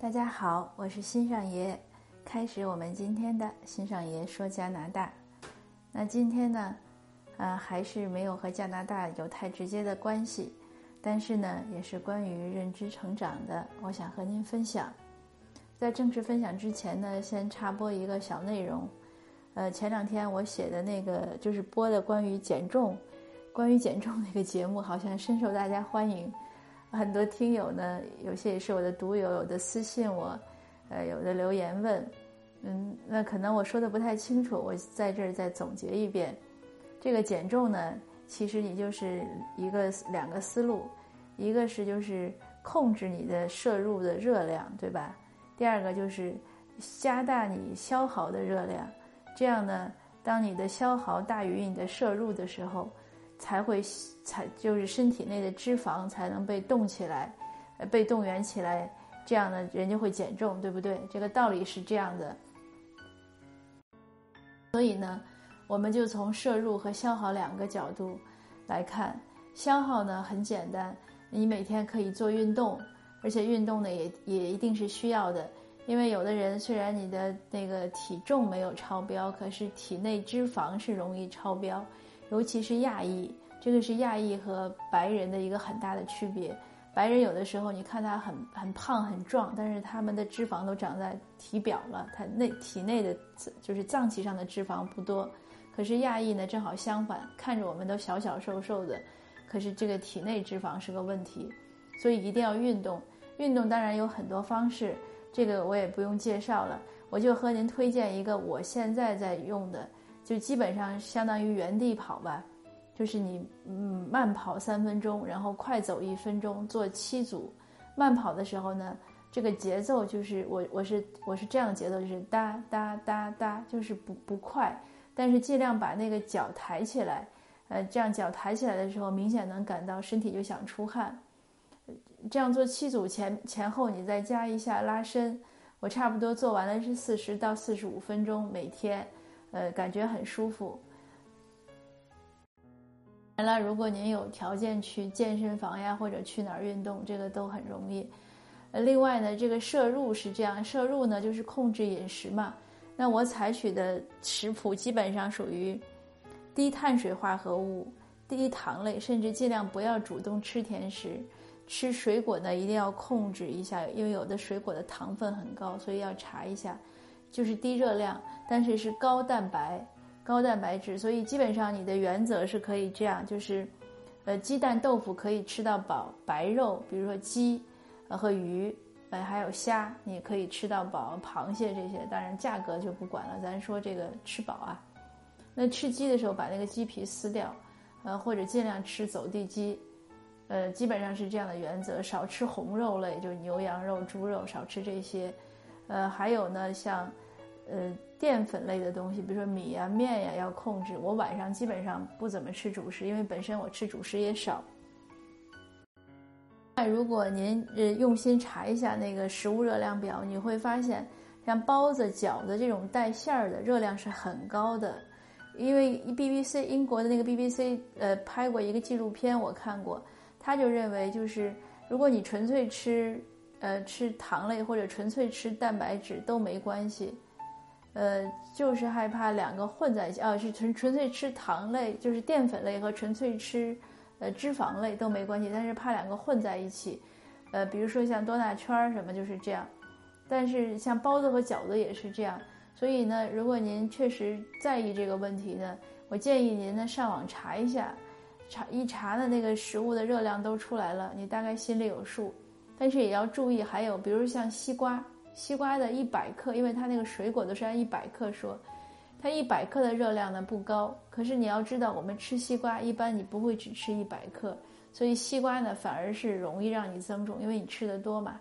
大家好，我是新上爷。开始我们今天的新上爷说加拿大。那今天呢，呃，还是没有和加拿大有太直接的关系，但是呢，也是关于认知成长的。我想和您分享。在正式分享之前呢，先插播一个小内容。呃，前两天我写的那个就是播的关于减重，关于减重那个节目，好像深受大家欢迎。很多听友呢，有些也是我的读友，有的私信我，呃，有的留言问，嗯，那可能我说的不太清楚，我在这儿再总结一遍。这个减重呢，其实你就是一个两个思路，一个是就是控制你的摄入的热量，对吧？第二个就是加大你消耗的热量，这样呢，当你的消耗大于你的摄入的时候。才会才就是身体内的脂肪才能被动起来，呃，被动员起来，这样呢，人就会减重，对不对？这个道理是这样的。所以呢，我们就从摄入和消耗两个角度来看。消耗呢很简单，你每天可以做运动，而且运动呢也也一定是需要的，因为有的人虽然你的那个体重没有超标，可是体内脂肪是容易超标。尤其是亚裔，这个是亚裔和白人的一个很大的区别。白人有的时候你看他很很胖很壮，但是他们的脂肪都长在体表了，他内体内的就是脏器上的脂肪不多。可是亚裔呢正好相反，看着我们都小小瘦瘦的，可是这个体内脂肪是个问题，所以一定要运动。运动当然有很多方式，这个我也不用介绍了，我就和您推荐一个我现在在用的。就基本上相当于原地跑吧，就是你嗯慢跑三分钟，然后快走一分钟，做七组。慢跑的时候呢，这个节奏就是我我是我是这样节奏，就是哒哒哒哒，就是不不快，但是尽量把那个脚抬起来，呃，这样脚抬起来的时候，明显能感到身体就想出汗。这样做七组前前后，你再加一下拉伸，我差不多做完了是四十到四十五分钟每天。呃，感觉很舒服。完了，如果您有条件去健身房呀，或者去哪儿运动，这个都很容易。另外呢，这个摄入是这样，摄入呢就是控制饮食嘛。那我采取的食谱基本上属于低碳水化合物、低糖类，甚至尽量不要主动吃甜食。吃水果呢，一定要控制一下，因为有的水果的糖分很高，所以要查一下。就是低热量，但是是高蛋白、高蛋白质，所以基本上你的原则是可以这样，就是，呃，鸡蛋、豆腐可以吃到饱，白肉，比如说鸡，呃和鱼，呃还有虾，你可以吃到饱，螃蟹这些，当然价格就不管了，咱说这个吃饱啊。那吃鸡的时候把那个鸡皮撕掉，呃或者尽量吃走地鸡，呃基本上是这样的原则，少吃红肉类，就是牛羊肉、猪肉，少吃这些。呃，还有呢，像，呃，淀粉类的东西，比如说米呀、面呀，要控制。我晚上基本上不怎么吃主食，因为本身我吃主食也少。那如果您呃用心查一下那个食物热量表，你会发现，像包子、饺子这种带馅儿的热量是很高的。因为 BBC 英国的那个 BBC 呃拍过一个纪录片，我看过，他就认为就是如果你纯粹吃。呃，吃糖类或者纯粹吃蛋白质都没关系，呃，就是害怕两个混在一起，啊，是纯纯粹吃糖类，就是淀粉类和纯粹吃，呃，脂肪类都没关系，但是怕两个混在一起，呃，比如说像多纳圈儿什么就是这样，但是像包子和饺子也是这样，所以呢，如果您确实在意这个问题呢，我建议您呢上网查一下，查一查呢那个食物的热量都出来了，你大概心里有数。但是也要注意，还有比如像西瓜，西瓜的一百克，因为它那个水果都是按一百克说，它一百克的热量呢不高。可是你要知道，我们吃西瓜一般你不会只吃一百克，所以西瓜呢反而是容易让你增重，因为你吃的多嘛。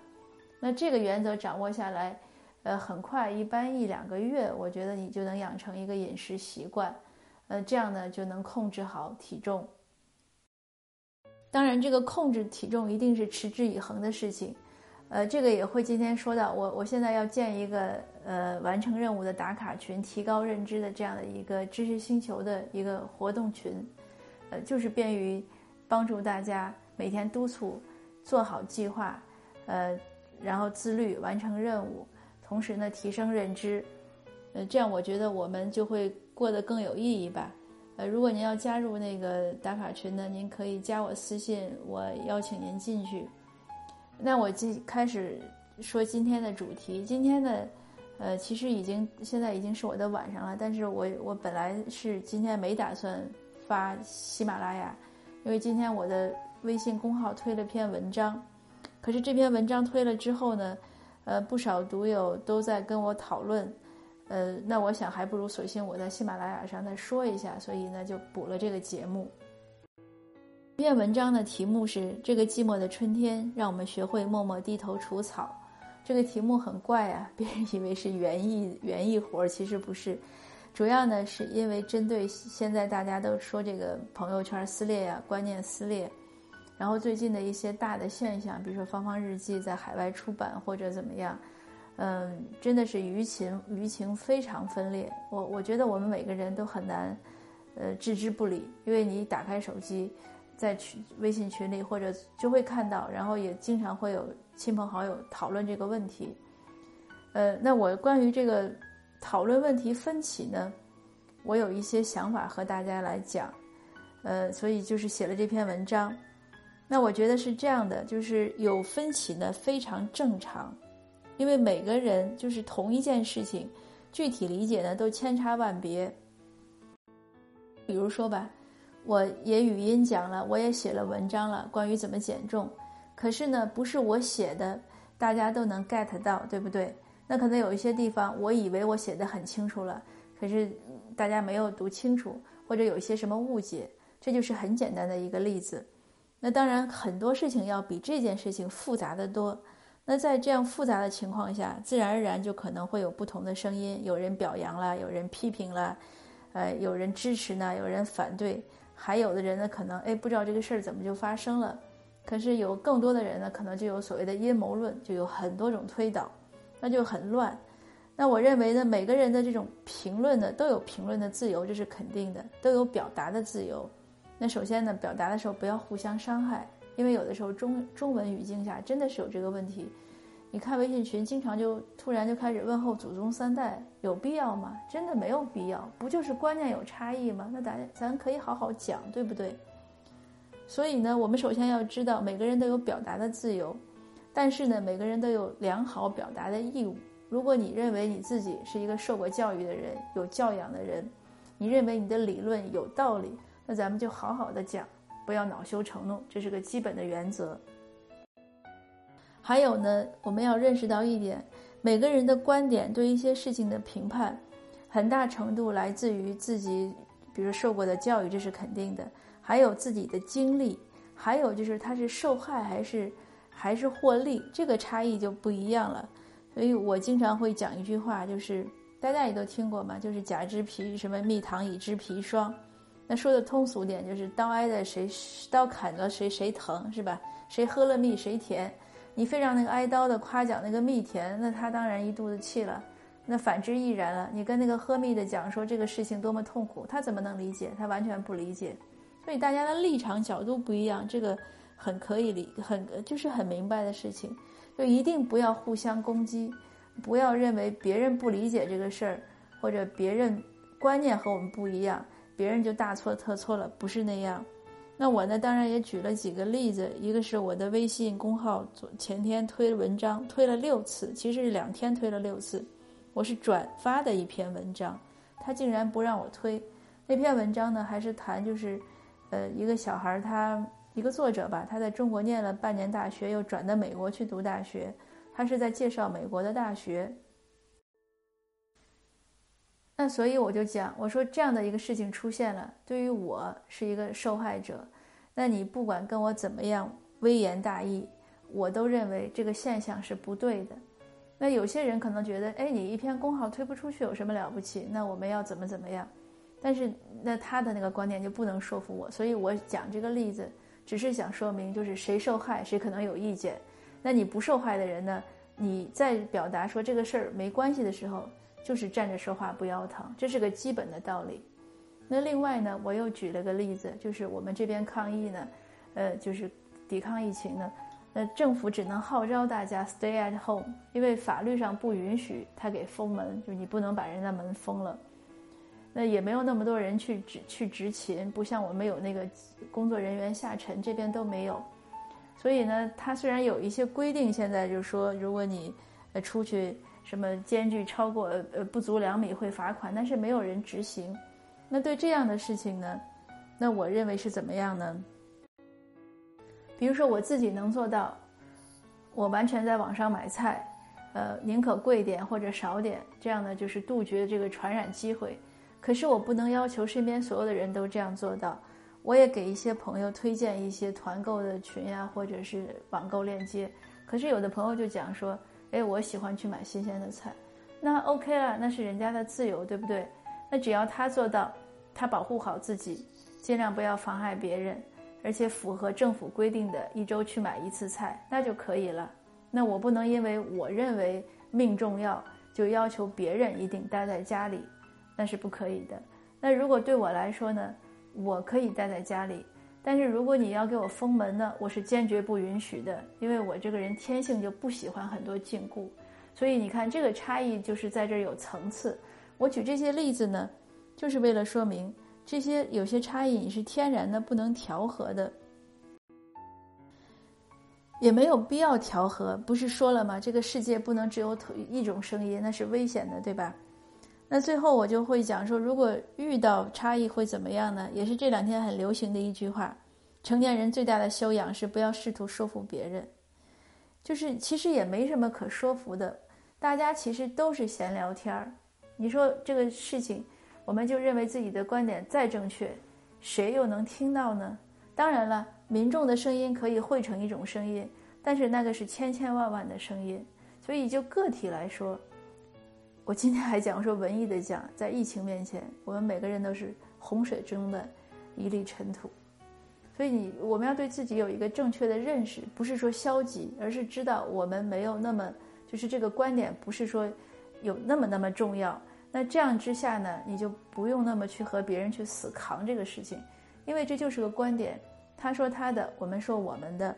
那这个原则掌握下来，呃，很快，一般一两个月，我觉得你就能养成一个饮食习惯，呃，这样呢就能控制好体重。当然，这个控制体重一定是持之以恒的事情，呃，这个也会今天说到。我我现在要建一个呃完成任务的打卡群，提高认知的这样的一个知识星球的一个活动群，呃，就是便于帮助大家每天督促做好计划，呃，然后自律完成任务，同时呢提升认知，呃，这样我觉得我们就会过得更有意义吧。呃，如果您要加入那个打卡群呢，您可以加我私信，我邀请您进去。那我今开始说今天的主题，今天呢，呃，其实已经现在已经是我的晚上了，但是我我本来是今天没打算发喜马拉雅，因为今天我的微信公号推了篇文章，可是这篇文章推了之后呢，呃，不少读友都在跟我讨论。呃，那我想还不如索性我在喜马拉雅上再说一下，所以呢就补了这个节目。这篇文章的题目是《这个寂寞的春天让我们学会默默低头除草》。这个题目很怪啊，别人以为是园艺园艺活儿，其实不是。主要呢是因为针对现在大家都说这个朋友圈撕裂呀、观念撕裂，然后最近的一些大的现象，比如说《芳芳日记》在海外出版或者怎么样。嗯，真的是舆情舆情非常分裂。我我觉得我们每个人都很难，呃，置之不理。因为你打开手机，在群微信群里或者就会看到，然后也经常会有亲朋好友讨论这个问题。呃，那我关于这个讨论问题分歧呢，我有一些想法和大家来讲。呃，所以就是写了这篇文章。那我觉得是这样的，就是有分歧呢，非常正常。因为每个人就是同一件事情，具体理解呢都千差万别。比如说吧，我也语音讲了，我也写了文章了，关于怎么减重。可是呢，不是我写的，大家都能 get 到，对不对？那可能有一些地方，我以为我写的很清楚了，可是大家没有读清楚，或者有一些什么误解，这就是很简单的一个例子。那当然，很多事情要比这件事情复杂的多。那在这样复杂的情况下，自然而然就可能会有不同的声音，有人表扬了，有人批评了，呃，有人支持呢，有人反对，还有的人呢，可能哎不知道这个事儿怎么就发生了，可是有更多的人呢，可能就有所谓的阴谋论，就有很多种推导，那就很乱。那我认为呢，每个人的这种评论呢，都有评论的自由，这是肯定的，都有表达的自由。那首先呢，表达的时候不要互相伤害。因为有的时候中中文语境下真的是有这个问题，你看微信群经常就突然就开始问候祖宗三代，有必要吗？真的没有必要，不就是观念有差异吗？那咱咱可以好好讲，对不对？所以呢，我们首先要知道每个人都有表达的自由，但是呢，每个人都有良好表达的义务。如果你认为你自己是一个受过教育的人，有教养的人，你认为你的理论有道理，那咱们就好好的讲。不要恼羞成怒，这是个基本的原则。还有呢，我们要认识到一点：每个人的观点对一些事情的评判，很大程度来自于自己，比如受过的教育，这是肯定的；还有自己的经历，还有就是他是受害还是还是获利，这个差异就不一样了。所以我经常会讲一句话，就是大家也都听过嘛，就是甲之皮什么蜜糖，乙之砒霜。那说的通俗点，就是刀挨在谁，刀砍着谁，谁疼是吧？谁喝了蜜谁甜？你非让那个挨刀的夸奖那个蜜甜，那他当然一肚子气了。那反之亦然了。你跟那个喝蜜的讲说这个事情多么痛苦，他怎么能理解？他完全不理解。所以大家的立场角度不一样，这个很可以理，很就是很明白的事情。就一定不要互相攻击，不要认为别人不理解这个事儿，或者别人观念和我们不一样。别人就大错特错了，不是那样。那我呢，当然也举了几个例子。一个是我的微信公号，昨前天推文章，推了六次，其实是两天推了六次。我是转发的一篇文章，他竟然不让我推。那篇文章呢，还是谈就是，呃，一个小孩他一个作者吧，他在中国念了半年大学，又转到美国去读大学，他是在介绍美国的大学。那所以我就讲，我说这样的一个事情出现了，对于我是一个受害者，那你不管跟我怎么样微言大义，我都认为这个现象是不对的。那有些人可能觉得，哎，你一篇公号推不出去有什么了不起？那我们要怎么怎么样？但是那他的那个观点就不能说服我，所以我讲这个例子，只是想说明，就是谁受害，谁可能有意见。那你不受害的人呢？你在表达说这个事儿没关系的时候。就是站着说话不腰疼，这是个基本的道理。那另外呢，我又举了个例子，就是我们这边抗疫呢，呃，就是抵抗疫情呢，那政府只能号召大家 stay at home，因为法律上不允许他给封门，就你不能把人家门封了。那也没有那么多人去执去执勤，不像我们有那个工作人员下沉，这边都没有。所以呢，他虽然有一些规定，现在就是说，如果你呃出去什么间距超过呃不足两米会罚款，但是没有人执行。那对这样的事情呢，那我认为是怎么样呢？比如说我自己能做到，我完全在网上买菜，呃，宁可贵点或者少点，这样呢就是杜绝这个传染机会。可是我不能要求身边所有的人都这样做到。我也给一些朋友推荐一些团购的群呀，或者是网购链接。可是有的朋友就讲说，哎，我喜欢去买新鲜的菜，那 OK 了，那是人家的自由，对不对？那只要他做到，他保护好自己，尽量不要妨碍别人。而且符合政府规定的一周去买一次菜，那就可以了。那我不能因为我认为命重要，就要求别人一定待在家里，那是不可以的。那如果对我来说呢，我可以待在家里，但是如果你要给我封门呢，我是坚决不允许的，因为我这个人天性就不喜欢很多禁锢。所以你看，这个差异就是在这儿有层次。我举这些例子呢，就是为了说明。这些有些差异你是天然的，不能调和的，也没有必要调和。不是说了吗？这个世界不能只有一种声音，那是危险的，对吧？那最后我就会讲说，如果遇到差异会怎么样呢？也是这两天很流行的一句话：成年人最大的修养是不要试图说服别人。就是其实也没什么可说服的，大家其实都是闲聊天儿。你说这个事情。我们就认为自己的观点再正确，谁又能听到呢？当然了，民众的声音可以汇成一种声音，但是那个是千千万万的声音。所以就个体来说，我今天还讲说文艺的讲，在疫情面前，我们每个人都是洪水中的一粒尘土。所以你我们要对自己有一个正确的认识，不是说消极，而是知道我们没有那么就是这个观点不是说有那么那么重要。那这样之下呢，你就不用那么去和别人去死扛这个事情，因为这就是个观点，他说他的，我们说我们的，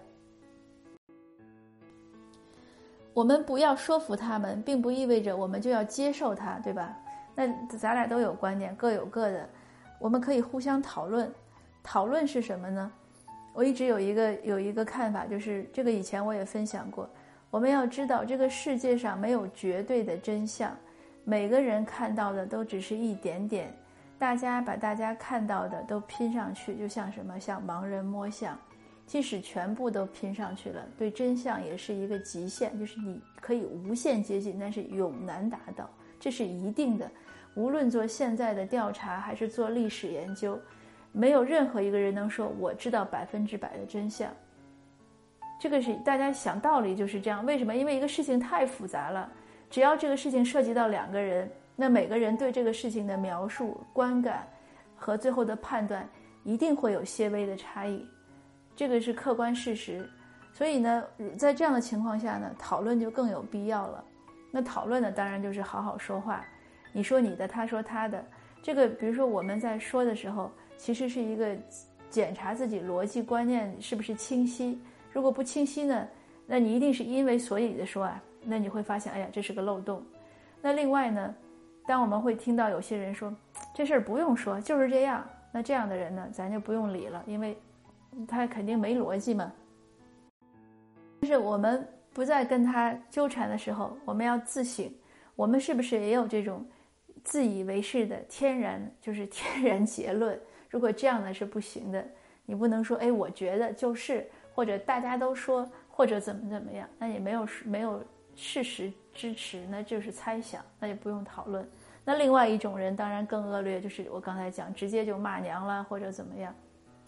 我们不要说服他们，并不意味着我们就要接受他，对吧？那咱俩都有观点，各有各的，我们可以互相讨论。讨论是什么呢？我一直有一个有一个看法，就是这个以前我也分享过，我们要知道这个世界上没有绝对的真相。每个人看到的都只是一点点，大家把大家看到的都拼上去，就像什么？像盲人摸象。即使全部都拼上去了，对真相也是一个极限，就是你可以无限接近，但是永难达到，这是一定的。无论做现在的调查还是做历史研究，没有任何一个人能说我知道百分之百的真相。这个是大家想道理就是这样。为什么？因为一个事情太复杂了。只要这个事情涉及到两个人，那每个人对这个事情的描述、观感和最后的判断，一定会有些微的差异，这个是客观事实。所以呢，在这样的情况下呢，讨论就更有必要了。那讨论呢，当然就是好好说话，你说你的，他说他的。这个，比如说我们在说的时候，其实是一个检查自己逻辑观念是不是清晰。如果不清晰呢，那你一定是因为所以的说啊。那你会发现，哎呀，这是个漏洞。那另外呢，当我们会听到有些人说这事儿不用说，就是这样，那这样的人呢，咱就不用理了，因为他肯定没逻辑嘛。就是我们不再跟他纠缠的时候，我们要自省，我们是不是也有这种自以为是的天然，就是天然结论？如果这样呢是不行的，你不能说，哎，我觉得就是，或者大家都说，或者怎么怎么样，那也没有没有。事实支持，那就是猜想，那就不用讨论。那另外一种人当然更恶劣，就是我刚才讲，直接就骂娘了或者怎么样。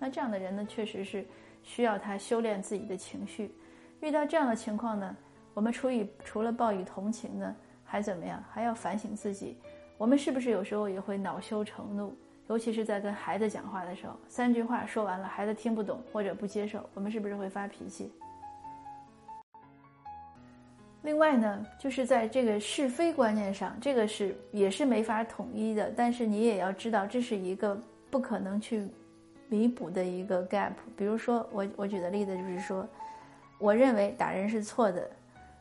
那这样的人呢，确实是需要他修炼自己的情绪。遇到这样的情况呢，我们除以除了报以同情呢，还怎么样？还要反省自己，我们是不是有时候也会恼羞成怒？尤其是在跟孩子讲话的时候，三句话说完了，孩子听不懂或者不接受，我们是不是会发脾气？另外呢，就是在这个是非观念上，这个是也是没法统一的。但是你也要知道，这是一个不可能去弥补的一个 gap。比如说，我我举的例子就是说，我认为打人是错的。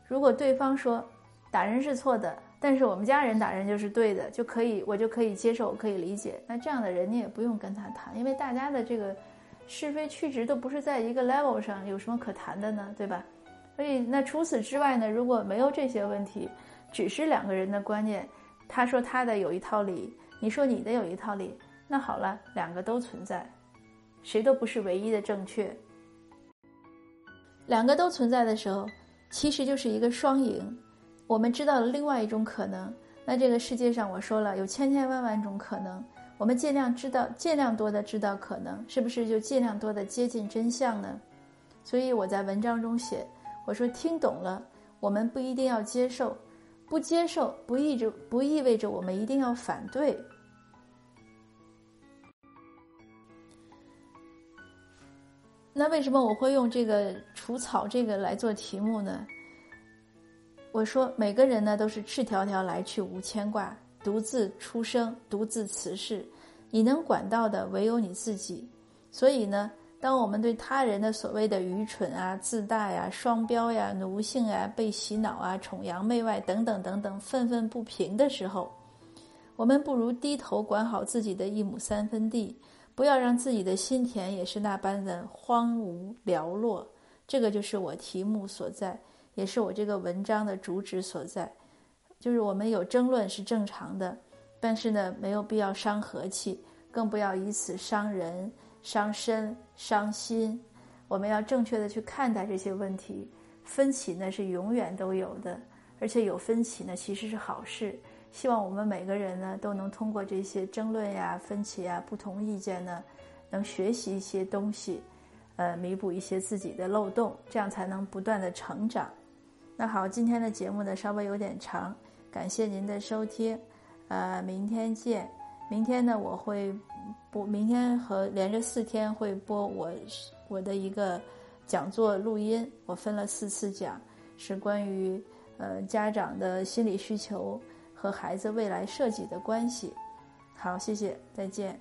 如果对方说打人是错的，但是我们家人打人就是对的，就可以我就可以接受，可以理解。那这样的人你也不用跟他谈，因为大家的这个是非曲直都不是在一个 level 上，有什么可谈的呢？对吧？所以那除此之外呢，如果没有这些问题，只是两个人的观念，他说他的有一套理，你说你的有一套理，那好了，两个都存在，谁都不是唯一的正确。两个都存在的时候，其实就是一个双赢。我们知道了另外一种可能，那这个世界上我说了有千千万万种可能，我们尽量知道，尽量多的知道可能，是不是就尽量多的接近真相呢？所以我在文章中写，我说听懂了，我们不一定要接受，不接受不意着不意味着我们一定要反对。那为什么我会用这个除草这个来做题目呢？我说，每个人呢都是赤条条来去无牵挂，独自出生，独自辞世。你能管到的唯有你自己。所以呢，当我们对他人的所谓的愚蠢啊、自大呀、双标呀、奴性啊、被洗脑啊、崇洋媚外等等等等愤愤不平的时候，我们不如低头管好自己的一亩三分地，不要让自己的心田也是那般的荒芜寥落。这个就是我题目所在。也是我这个文章的主旨所在，就是我们有争论是正常的，但是呢，没有必要伤和气，更不要以此伤人、伤身、伤心。我们要正确的去看待这些问题。分歧呢是永远都有的，而且有分歧呢其实是好事。希望我们每个人呢都能通过这些争论呀、分歧呀、不同意见呢，能学习一些东西，呃，弥补一些自己的漏洞，这样才能不断的成长。那好，今天的节目呢稍微有点长，感谢您的收听，呃，明天见。明天呢我会播，明天和连着四天会播我我的一个讲座录音，我分了四次讲，是关于呃家长的心理需求和孩子未来设计的关系。好，谢谢，再见。